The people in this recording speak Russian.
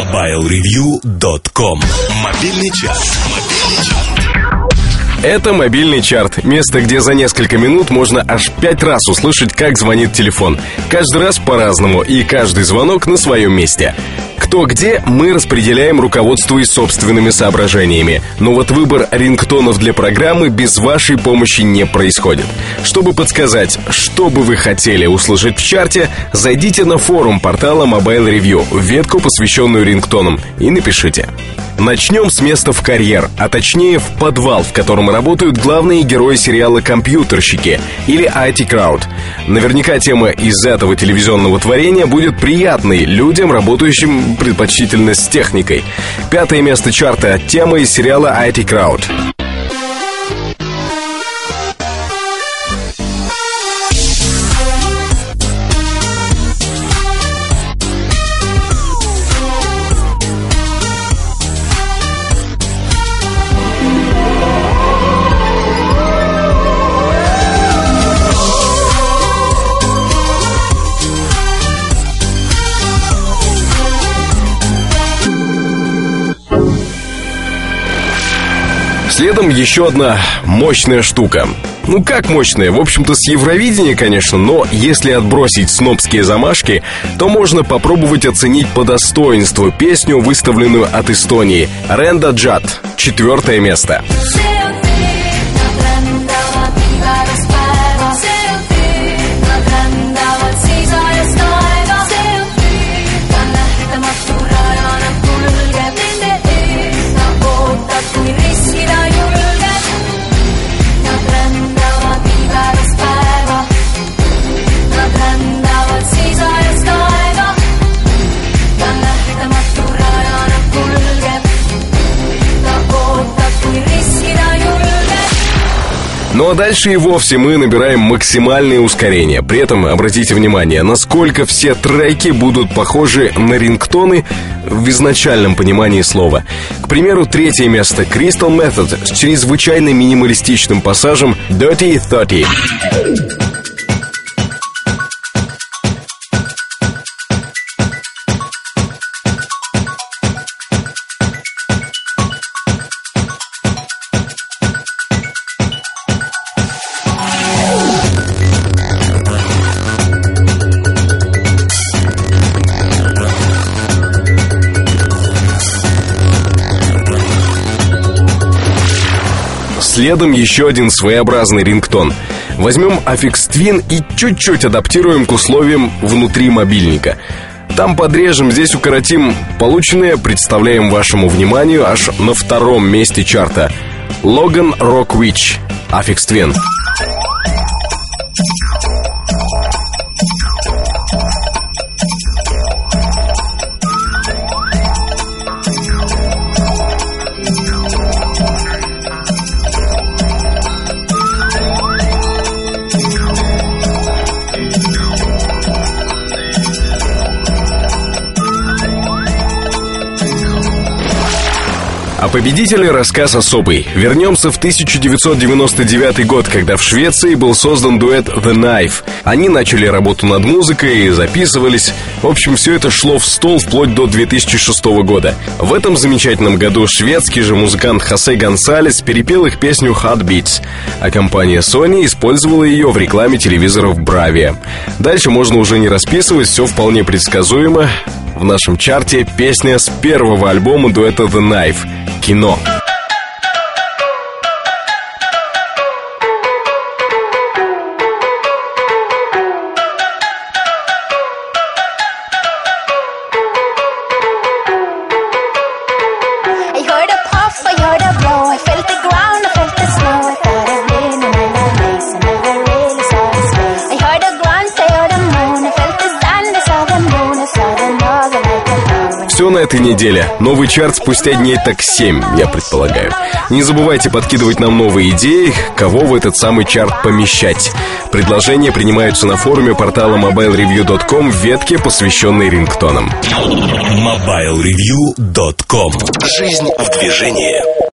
MobileReview.com Мобильный час. Это мобильный чарт. Место, где за несколько минут можно аж пять раз услышать, как звонит телефон. Каждый раз по-разному, и каждый звонок на своем месте. Кто где, мы распределяем, руководствуясь собственными соображениями. Но вот выбор рингтонов для программы без вашей помощи не происходит. Чтобы подсказать, что бы вы хотели услышать в чарте, зайдите на форум портала Mobile Review, ветку, посвященную рингтонам, и напишите. Начнем с места в карьер, а точнее в подвал, в котором работают главные герои сериала «Компьютерщики» или IT Crowd. Наверняка тема из этого телевизионного творения будет приятной людям, работающим предпочтительно с техникой. Пятое место чарта – тема из сериала IT Crowd. Следом еще одна мощная штука. Ну как мощная? В общем-то, с Евровидения, конечно, но если отбросить снобские замашки, то можно попробовать оценить по достоинству песню, выставленную от Эстонии. Ренда Джад. Четвертое место. Ну а дальше и вовсе мы набираем максимальное ускорение. При этом обратите внимание, насколько все треки будут похожи на рингтоны в изначальном понимании слова. К примеру, третье место Crystal Method с чрезвычайно минималистичным пассажем Dirty 30. Следом еще один своеобразный рингтон. Возьмем Affix Twin и чуть-чуть адаптируем к условиям внутри мобильника. Там подрежем, здесь укоротим. Полученное представляем вашему вниманию аж на втором месте чарта. Rock Witch. Affix Twin. А победителя рассказ особый. Вернемся в 1999 год, когда в Швеции был создан дуэт The Knife. Они начали работу над музыкой и записывались. В общем, все это шло в стол вплоть до 2006 года. В этом замечательном году шведский же музыкант Хосе Гонсалес перепел их песню Hot Beats, а компания Sony использовала ее в рекламе телевизоров Bravia. Дальше можно уже не расписывать, все вполне предсказуемо. В нашем чарте песня с первого альбома дуэта The Knife «Кино». Этой неделе. Новый чарт спустя дней так 7, я предполагаю. Не забывайте подкидывать нам новые идеи, кого в этот самый чарт помещать. Предложения принимаются на форуме портала mobilereview.com в ветке, посвященной рингтонам. MobileReview.com Жизнь в движении.